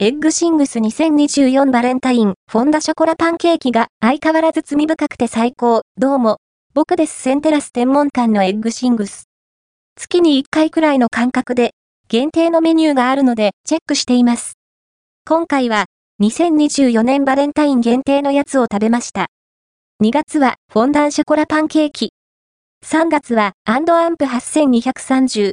エッグシングス2024バレンタイン、フォンダショコラパンケーキが相変わらず罪深くて最高。どうも、僕ですセンテラス天文館のエッグシングス。月に1回くらいの間隔で、限定のメニューがあるので、チェックしています。今回は、2024年バレンタイン限定のやつを食べました。2月は、フォンダンショコラパンケーキ。3月は、アンドアンプ8230。